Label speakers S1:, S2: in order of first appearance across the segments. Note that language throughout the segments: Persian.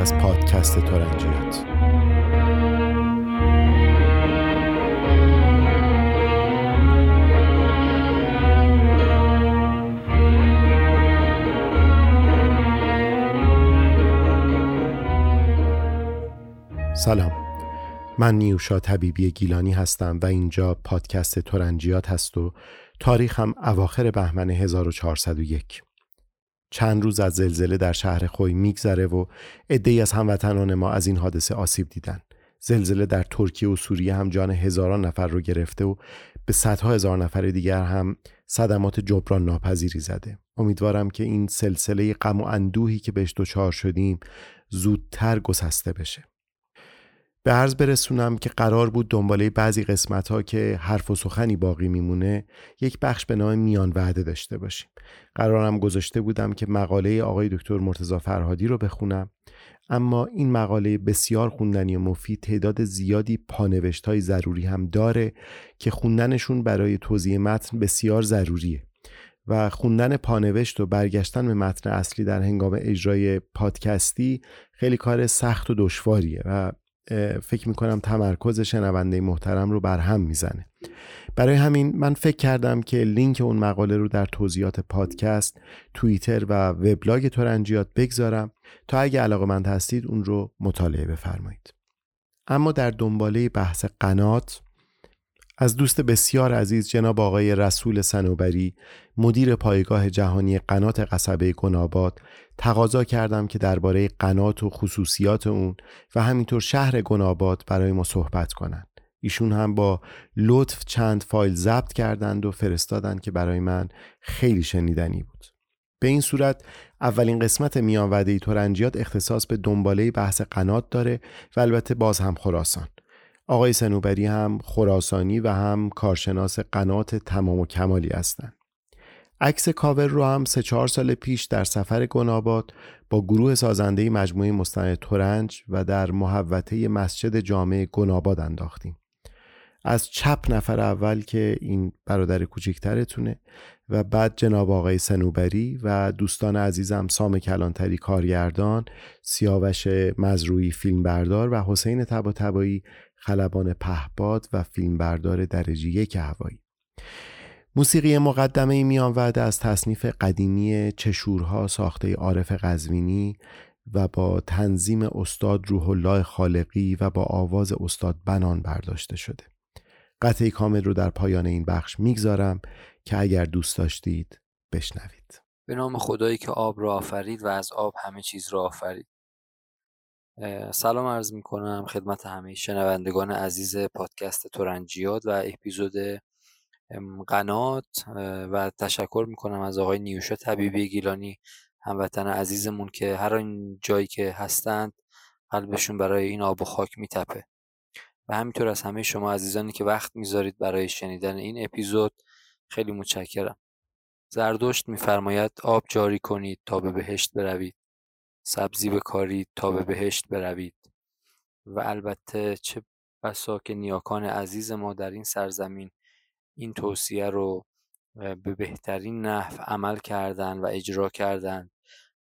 S1: از پادکست تورنجیات سلام. من نیوشا طبیبی گیلانی هستم و اینجا پادکست تورنجیات هست و تاریخ هم اواخر بهمن 1401 چند روز از زلزله در شهر خوی میگذره و عدهای از هموطنان ما از این حادثه آسیب دیدن. زلزله در ترکیه و سوریه هم جان هزاران نفر رو گرفته و به صدها هزار نفر دیگر هم صدمات جبران ناپذیری زده. امیدوارم که این سلسله غم و اندوهی که بهش دچار شدیم زودتر گسسته بشه. به عرض برسونم که قرار بود دنباله بعضی قسمت ها که حرف و سخنی باقی میمونه یک بخش به نام میان وعده داشته باشیم. قرارم گذاشته بودم که مقاله آقای دکتر مرتزا فرهادی رو بخونم اما این مقاله بسیار خوندنی و مفید تعداد زیادی پانوشت های ضروری هم داره که خوندنشون برای توضیح متن بسیار ضروریه و خوندن پانوشت و برگشتن به متن اصلی در هنگام اجرای پادکستی خیلی کار سخت و دشواریه و فکر می‌کنم تمرکز شنونده محترم رو بر هم می‌زنه. برای همین من فکر کردم که لینک اون مقاله رو در توضیحات پادکست توییتر و وبلاگ تورنجیات بگذارم تا اگه علاقه مند هستید اون رو مطالعه بفرمایید. اما در دنباله بحث قنات از دوست بسیار عزیز جناب آقای رسول سنوبری مدیر پایگاه جهانی قنات قصبه گناباد تقاضا کردم که درباره قنات و خصوصیات اون و همینطور شهر گناباد برای ما صحبت کنند. ایشون هم با لطف چند فایل ضبط کردند و فرستادند که برای من خیلی شنیدنی بود. به این صورت اولین قسمت میان وعده تورنجیات اختصاص به دنباله بحث قنات داره و البته باز هم خراسان. آقای سنوبری هم خراسانی و هم کارشناس قنات تمام و کمالی هستند. عکس کاور رو هم سه چهار سال پیش در سفر گناباد با گروه سازنده مجموعه مستند تورنج و در محوطه مسجد جامع گناباد انداختیم. از چپ نفر اول که این برادر کوچیکترتونه و بعد جناب آقای سنوبری و دوستان عزیزم سام کلانتری کارگردان سیاوش مزروعی فیلمبردار و حسین تبا تبایی خلبان پهباد و فیلمبردار درجه یک هوایی. موسیقی مقدمه میان وعده از تصنیف قدیمی چشورها ساخته عارف قزوینی و با تنظیم استاد روح الله خالقی و با آواز استاد بنان برداشته شده. قطعه کامل رو در پایان این بخش می‌گذارم که اگر دوست داشتید بشنوید.
S2: به نام خدایی که آب را آفرید و از آب همه چیز را آفرید. سلام عرض می کنم خدمت همه شنوندگان عزیز پادکست تورنجیات و اپیزود قنات و تشکر می کنم از آقای نیوشا طبیبی گیلانی هموطن عزیزمون که هر این جایی که هستند قلبشون برای این آب و خاک میتپه. و همینطور از همه شما عزیزانی که وقت می‌ذارید برای شنیدن این اپیزود خیلی متشکرم. زردشت میفرماید آب جاری کنید تا به بهشت بروید. سبزی بکارید تا به بهشت بروید. و البته چه بسا که نیاکان عزیز ما در این سرزمین این توصیه رو به بهترین نحو عمل کردن و اجرا کردند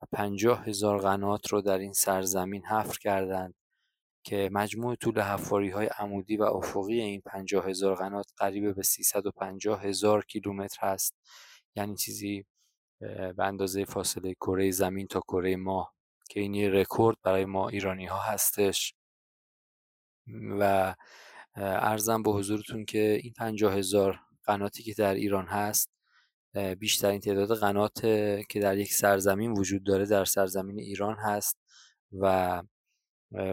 S2: و پنجاه هزار قنات رو در این سرزمین حفر کردند که مجموع طول حفاری های عمودی و افقی این پنجاه هزار قنات قریب به 350 هزار کیلومتر هست. یعنی چیزی به اندازه فاصله کره زمین تا کره ماه. که این یه رکورد برای ما ایرانی ها هستش. و ارزم به حضورتون که این پنجاه هزار قناتی که در ایران هست بیشترین تعداد قنات که در یک سرزمین وجود داره در سرزمین ایران هست و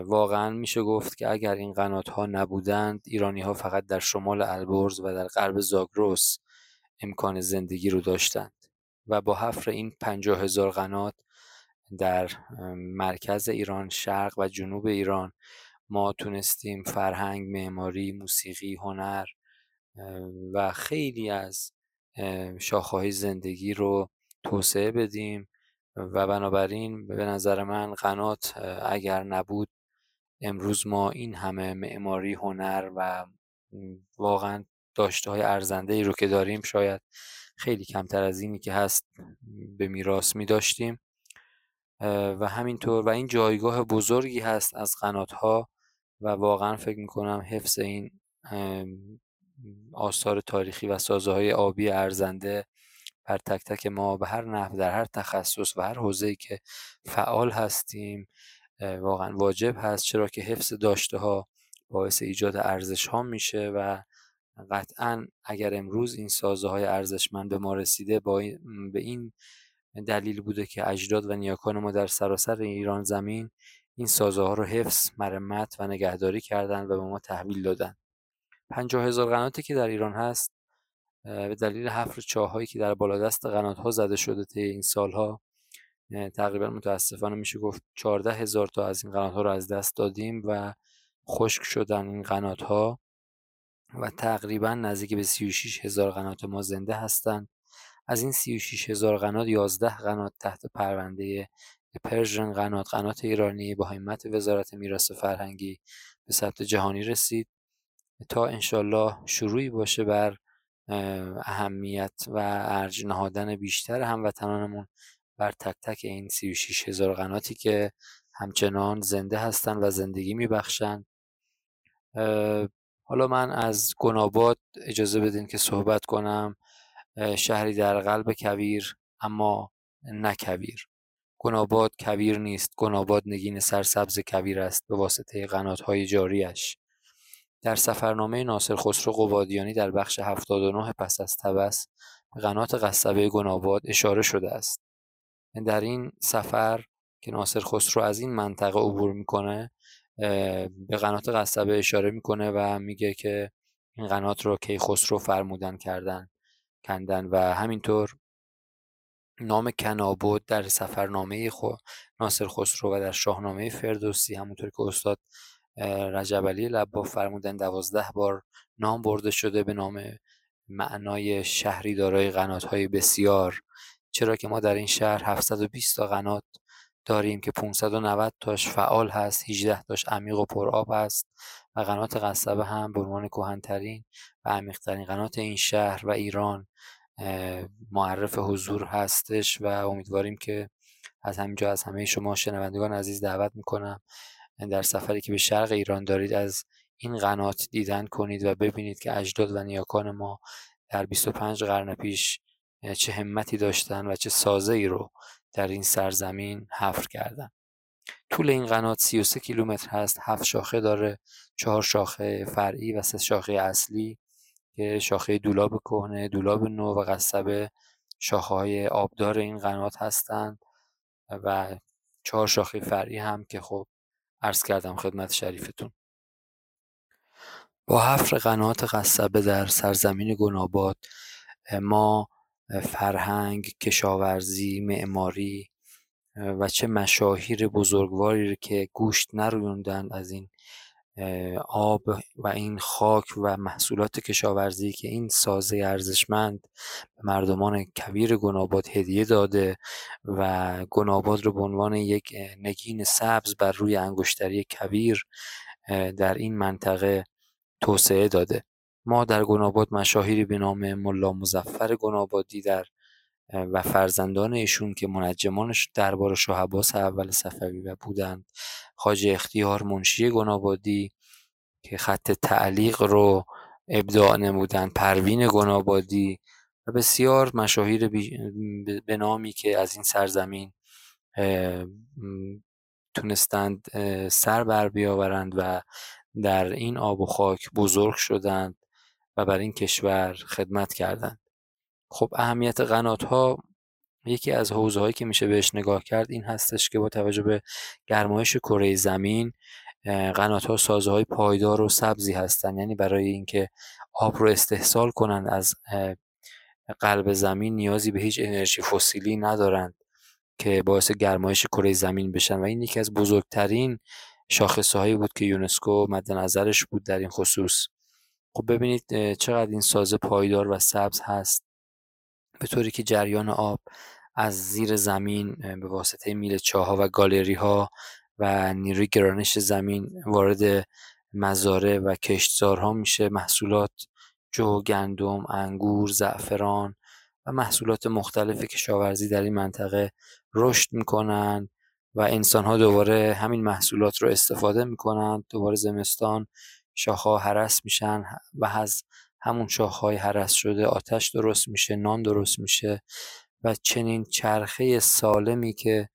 S2: واقعا میشه گفت که اگر این قنات ها نبودند ایرانی ها فقط در شمال البرز و در غرب زاگرس امکان زندگی رو داشتند. و با حفر این پنجاه هزار قنات در مرکز ایران شرق و جنوب ایران ما تونستیم فرهنگ معماری موسیقی هنر و خیلی از شاخه‌های زندگی رو توسعه بدیم و بنابراین به نظر من قنات اگر نبود امروز ما این همه معماری هنر و واقعا داشته های ارزنده ای رو که داریم شاید خیلی کمتر از اینی که هست به میراث می داشتیم و همینطور و این جایگاه بزرگی هست از قنات ها و واقعا فکر می‌کنم حفظ این آثار تاریخی و سازه های آبی ارزنده بر تک تک ما به هر نحو در هر تخصص و هر حوزه‌ای که فعال هستیم واقعا واجب هست. چرا که حفظ داشته ها باعث ایجاد ارزش ها میشه و قطعا اگر امروز این سازه های ارزشمند به ما رسیده با به این دلیل بوده که اجداد و نیاکان ما در سراسر ایران زمین این سازه ها رو حفظ، مرمت و نگهداری کردن و به ما تحویل دادن. پنجاه هزار قناتی که در ایران هست به دلیل حفر چاهایی که در بالادست قنات ها زده شده طی این سالها تقریبا متاسفانه میشه گفت 14 هزار تا از این قنات ها رو از دست دادیم و خشک شدن این قنات ها و تقریبا نزدیک به 36 هزار قنات ما زنده هستند از این 36 هزار قنات 11 قنات تحت پرونده پرژن قنات قنات ایرانی با همت وزارت میراث فرهنگی به ثبت جهانی رسید. تا انشالله شروعی باشه بر اهمیت و ارج نهادن بیشتر هموطنانمون بر تک تک این 36 هزار قناتی که همچنان زنده هستند و زندگی میبخشند حالا من از گناباد اجازه بدین که صحبت کنم. شهری در قلب کویر اما نه کویر. گناباد کویر نیست. گناباد نگین سرسبز کویر است به واسطه قناتهای جاریش در سفرنامه ناصر خسرو قبادیانی در بخش 79 پس از تبس به قنات قصبه گناباد اشاره شده است. در این سفر که ناصر خسرو از این منطقه عبور می‌کنه به قنات قصبه اشاره می‌کنه و میگه که این قنات رو کی خسرو فرمودن کردن. کندن و همینطور نام کنابود در سفرنامه خو ناصر خسرو و در شاهنامه فردوسی همونطور که استاد رجب علی لبا فرمودن دوازده بار نام برده شده به نام معنای شهری دارای قناتهای بسیار. چرا که ما در این شهر 720 تا قنات داریم که 590 تاش فعال هست 18 تاش عمیق و پرآب هست. و قنات قصبه هم به عنوان کهنترین و عمیقترین قنات این شهر و ایران معرف حضور هستش و امیدواریم که از همینجا از همه شما شنوندگان عزیز دعوت می‌کنم در سفری که به شرق ایران دارید از این قنات دیدن کنید و ببینید که اجداد و نیاکان ما در 25 قرن پیش چه همتی داشتن و چه سازه ای رو در این سرزمین حفر کردن. طول این قنات 33 کیلومتر هست. هفت شاخه داره. چهار شاخه فرعی و سه شاخه اصلی که شاخه دولاب کهنه دولاب نو و قصبه شاخه های آبدار این قنات هستند و چهار شاخه فرعی هم که خب عرض کردم خدمت شریفتون. با حفر قنات قصبه در سرزمین گناباد ما فرهنگ، کشاورزی، معماری و چه مشاهیر بزرگواری که گوشت نرویوندن از این آب و این خاک و محصولات کشاورزی که این سازه ارزشمند به مردمان کویر گناباد هدیه داده و گناباد رو به عنوان یک نگین سبز بر روی انگشتری کویر در این منطقه توسعه داده. ما در گناباد مشاهیری به نام ملا مزفر گنابادی در و فرزندان ایشون که منجمانش دربار شاه عباس اول صفوی و بودند. خاج اختیار منشی گنابادی که خط تعلیق رو ابداع نمودن پروین گنابادی و بسیار مشاهیر به نامی که از این سرزمین تونستند سر بر بیاورند و در این آب و خاک بزرگ شدند و بر این کشور خدمت کردند. خب اهمیت قنات ها یکی از حوزه هایی که میشه بهش نگاه کرد این هستش که با توجه به گرمایش کره زمین قنات ها سازه های پایدار و سبزی هستند یعنی برای اینکه آب رو استحصال کنند از قلب زمین نیازی به هیچ انرژی فسیلی ندارند که باعث گرمایش کره زمین بشن. و این یکی از بزرگترین شاخصه هایی بود که یونسکو مد نظرش بود در این خصوص. خب ببینید چقدر این سازه پایدار و سبز هست. به طوری که جریان آب از زیر زمین به واسطه میل چاها و گالری ها و نیروی گرانش زمین وارد مزاره و کشتزارها میشه. محصولات جو، گندم، انگور، زعفران و محصولات مختلف کشاورزی در این منطقه رشد می‌کنن و انسان ها دوباره همین محصولات رو استفاده می‌کنن. دوباره زمستان شاخها هرس میشن و از همون شاخهای هرس شده آتش درست میشه نان درست میشه و چنین چرخه سالمی که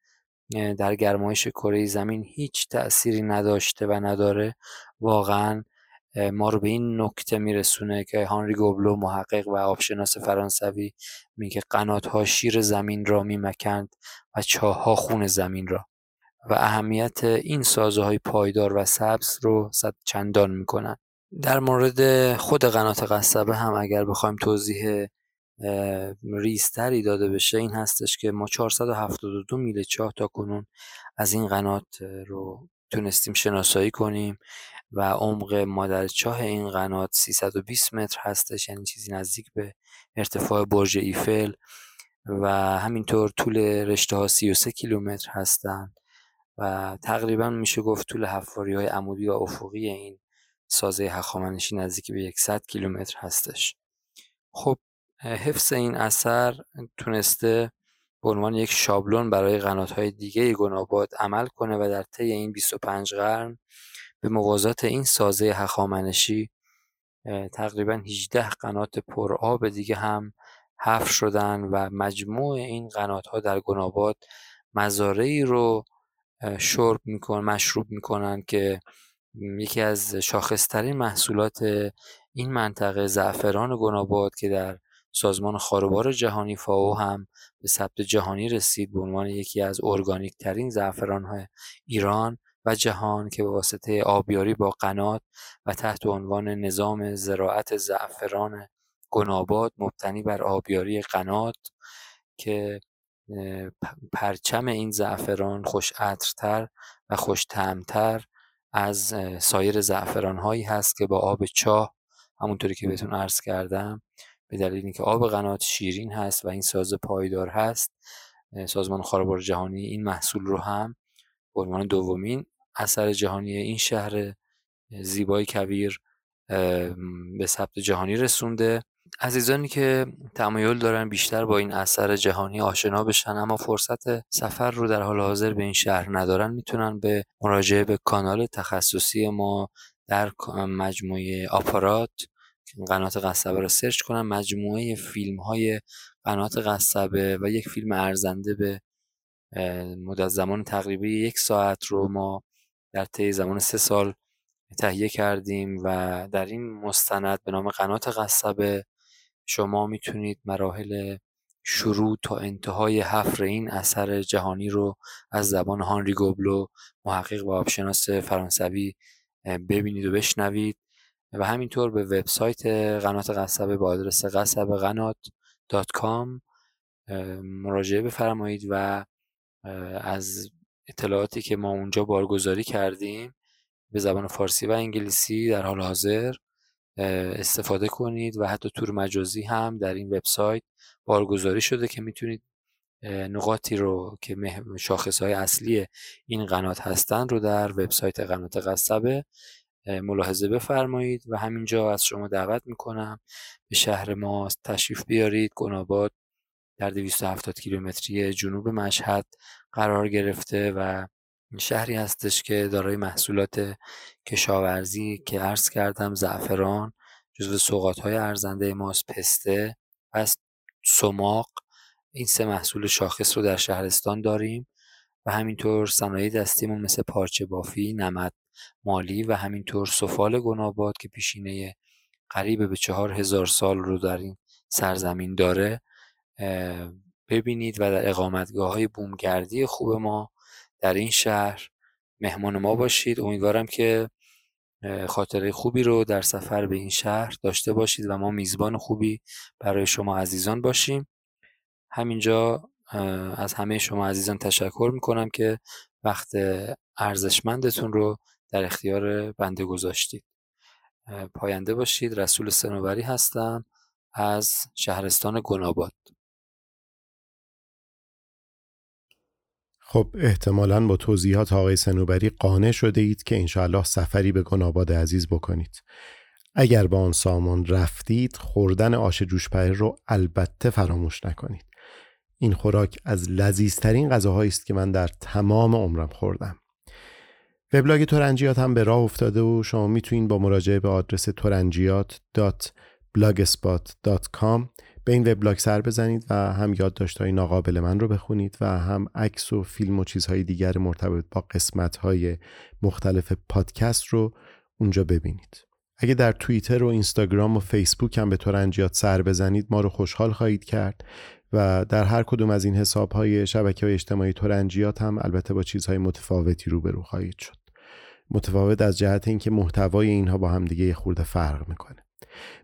S2: در گرمایش کره زمین هیچ تأثیری نداشته و نداره واقعا ما رو به این نکته میرسونه که هانری گوبلو محقق و آبشناس فرانسوی میگه قنات ها شیر زمین را میمکند و چاه ها خون زمین را. و اهمیت این سازه های پایدار و سبز رو صد چندان می‌کنن. در مورد خود قنات قصبه هم اگر بخوایم توضیح ریستری داده بشه این هستش که ما 472 میل چاه تا کنون از این قنات رو تونستیم شناسایی کنیم و عمق مادر چاه این قنات 320 متر هستش یعنی چیزی نزدیک به ارتفاع برج ایفل و همینطور طول رشته ها 33 کیلومتر هستند و تقریبا میشه گفت طول حفاری های عمودی و افقی این سازه هخامنشی نزدیک به 100 کیلومتر هستش. خب حفظ این اثر تونسته به عنوان یک شابلون برای های دیگه گناباد عمل کنه و در طی این 25 قرن به موازات این سازه هخامنشی تقریبا 18 قنات پرآب دیگه هم حفر شدن و مجموع این قنات ها در گناباد مزارعی رو شرب میکن مشروب می‌کنن که یکی از شاخصترین محصولات این منطقه زعفران گناباد که در سازمان خاروبار جهانی فاو هم به ثبت جهانی رسید به عنوان یکی از ارگانیک ترین زعفران های ایران و جهان که به واسطه آبیاری با قنات و تحت عنوان نظام زراعت زعفران گناباد مبتنی بر آبیاری قنات که پرچم این زعفران خوش عطرتر و خوش تعمتر از سایر زعفران هایی هست که با آب چاه همونطوری که بهتون عرض کردم به دلیل اینکه آب قنات شیرین هست و این ساز پایدار هست سازمان خاربار جهانی این محصول رو هم به عنوان دومین اثر جهانی این شهر زیبای کویر به ثبت جهانی رسونده. عزیزانی که تمایل دارن بیشتر با این اثر جهانی آشنا بشن اما فرصت سفر رو در حال حاضر به این شهر ندارن می‌تونن به مراجعه به کانال تخصصی ما در مجموعه آپارات قنات قصبه رو سرچ کنن مجموعه فیلم های قنات قصبه و یک فیلم ارزنده به مدت زمان تقریبی یک ساعت رو ما در طی زمان سه سال تهیه کردیم و در این مستند به نام قنات قصبه شما می‌تونید مراحل شروع تا انتهای حفر این اثر جهانی رو از زبان هانری گوبلو محقق و آبشناس فرانسوی ببینید و بشنوید و همینطور به وبسایت قنات قصبه با آدرس قصبه قنات دات کام مراجعه بفرمایید و از اطلاعاتی که ما اونجا بارگذاری کردیم به زبان فارسی و انگلیسی در حال حاضر استفاده کنید و حتی تور مجازی هم در این وبسایت بارگذاری شده که می‌تونید نقاطی رو که شاخص های اصلی این قنات هستن رو در وبسایت قنات قصبه ملاحظه بفرمایید و همینجا از شما دعوت می‌کنم به شهر ما تشریف بیارید. گناباد در 270 کیلومتری جنوب مشهد قرار گرفته و شهری هستش که دارای محصولات کشاورزی که عرض کردم زعفران جزو سوقات های ارزنده ماست پسته و سماق. این سه محصول شاخص رو در شهرستان داریم و همینطور صنایع دستیمون مثل پارچه بافی، نمد مالی و همینطور سفال گناباد که پیشینه قریب به چهار هزار سال رو در این سرزمین داره. ببینید و در اقامتگاه های بومگردی خوب ما در این شهر. مهمان ما باشید. امیدوارم که خاطره خوبی رو در سفر به این شهر داشته باشید و ما میزبان خوبی برای شما عزیزان باشیم. همینجا از همه شما عزیزان تشکر می‌کنم که وقت ارزشمندتون رو در اختیار بنده گذاشتید. پاینده باشید. رسول سنوبری هستم. از شهرستان گناباد.
S1: خب احتمالا با توضیحات آقای سنوبری قانع شده اید که انشاءالله سفری به گناباد عزیز بکنید. اگر با آن سامان رفتید خوردن آش جوشپره رو البته فراموش نکنید. این خوراک از لذیذترین غذاهایی است که من در تمام عمرم خوردم. وبلاگ تورنجیات هم به راه افتاده و شما می‌تونید با مراجعه به آدرس تورنجیات.blogspot.com به این وبلاگ سر بزنید و هم یادداشت‌های ناقابل من رو بخونید و هم عکس و فیلم و چیزهای دیگر مرتبط با قسمت‌های مختلف پادکست رو اونجا ببینید. اگه در توییتر و اینستاگرام و فیسبوک هم به تورنجیات سر بزنید ما رو خوشحال خواهید کرد و در هر کدوم از این حساب های شبکه های اجتماعی تورنجیات هم البته با چیزهای متفاوتی روبرو خواهید شد متفاوت از جهت اینکه محتوای اینها با هم دیگه خورده فرق می‌کنه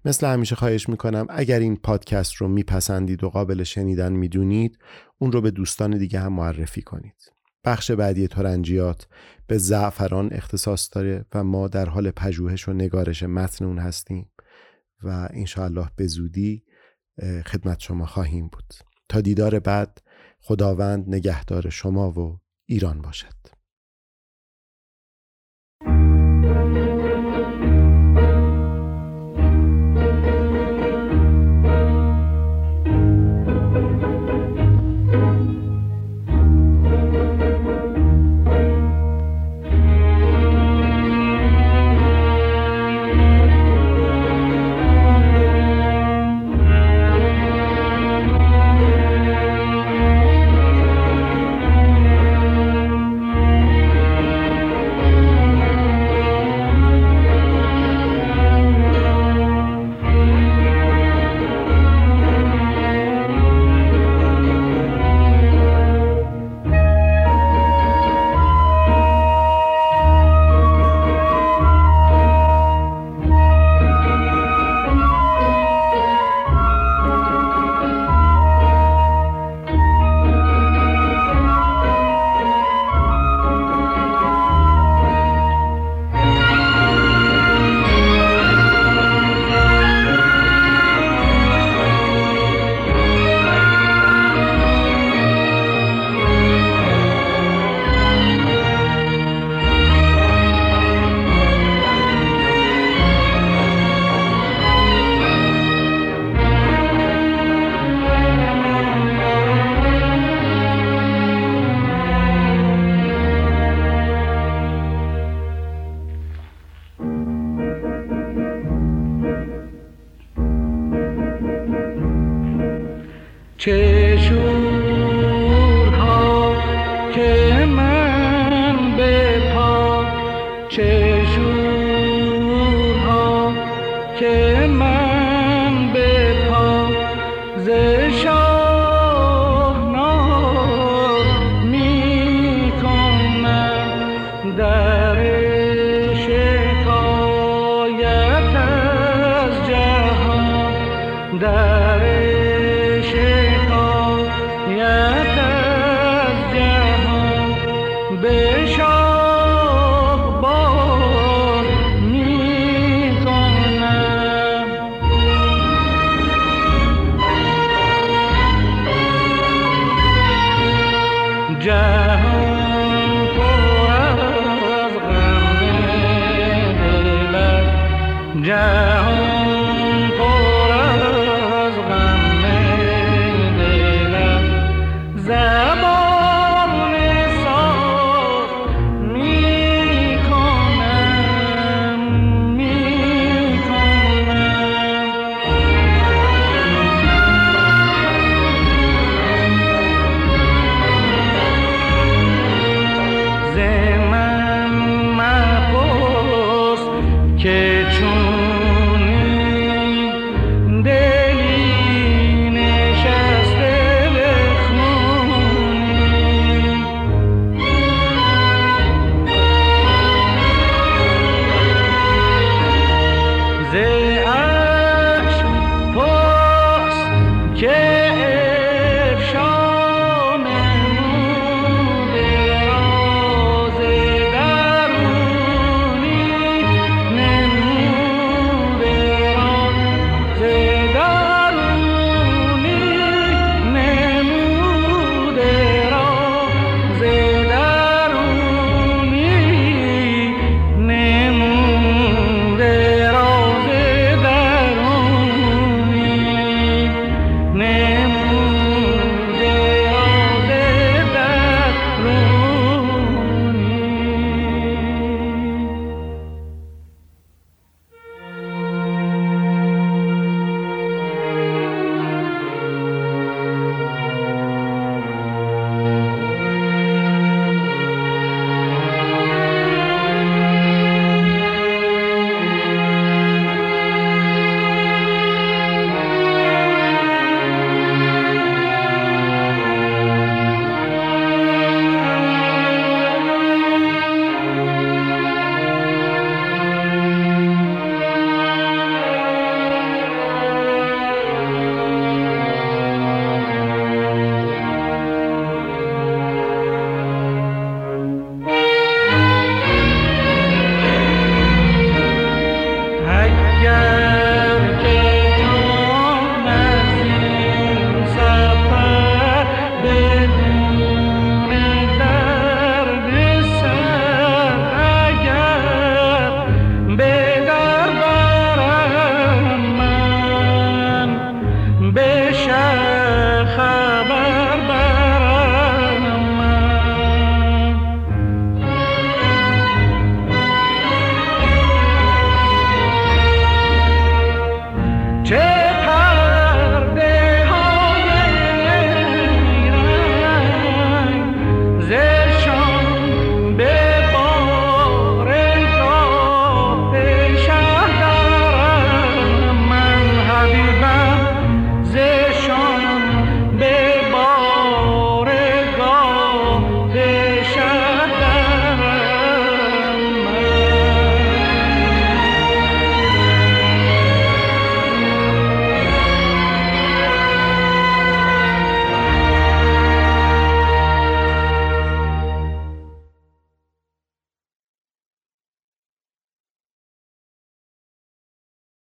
S1: مثل همیشه خواهش می‌کنم اگر این پادکست رو میپسندید و قابل شنیدن می‌دونید اون رو به دوستان دیگه هم معرفی کنید. بخش بعدی تورنجیات به زعفران اختصاص داره و ما در حال پژوهش و نگارش متن اون هستیم و انشاءالله به زودی خدمت شما خواهیم بود. تا دیدار بعد خداوند نگهدار شما و ایران باشد.
S3: جهان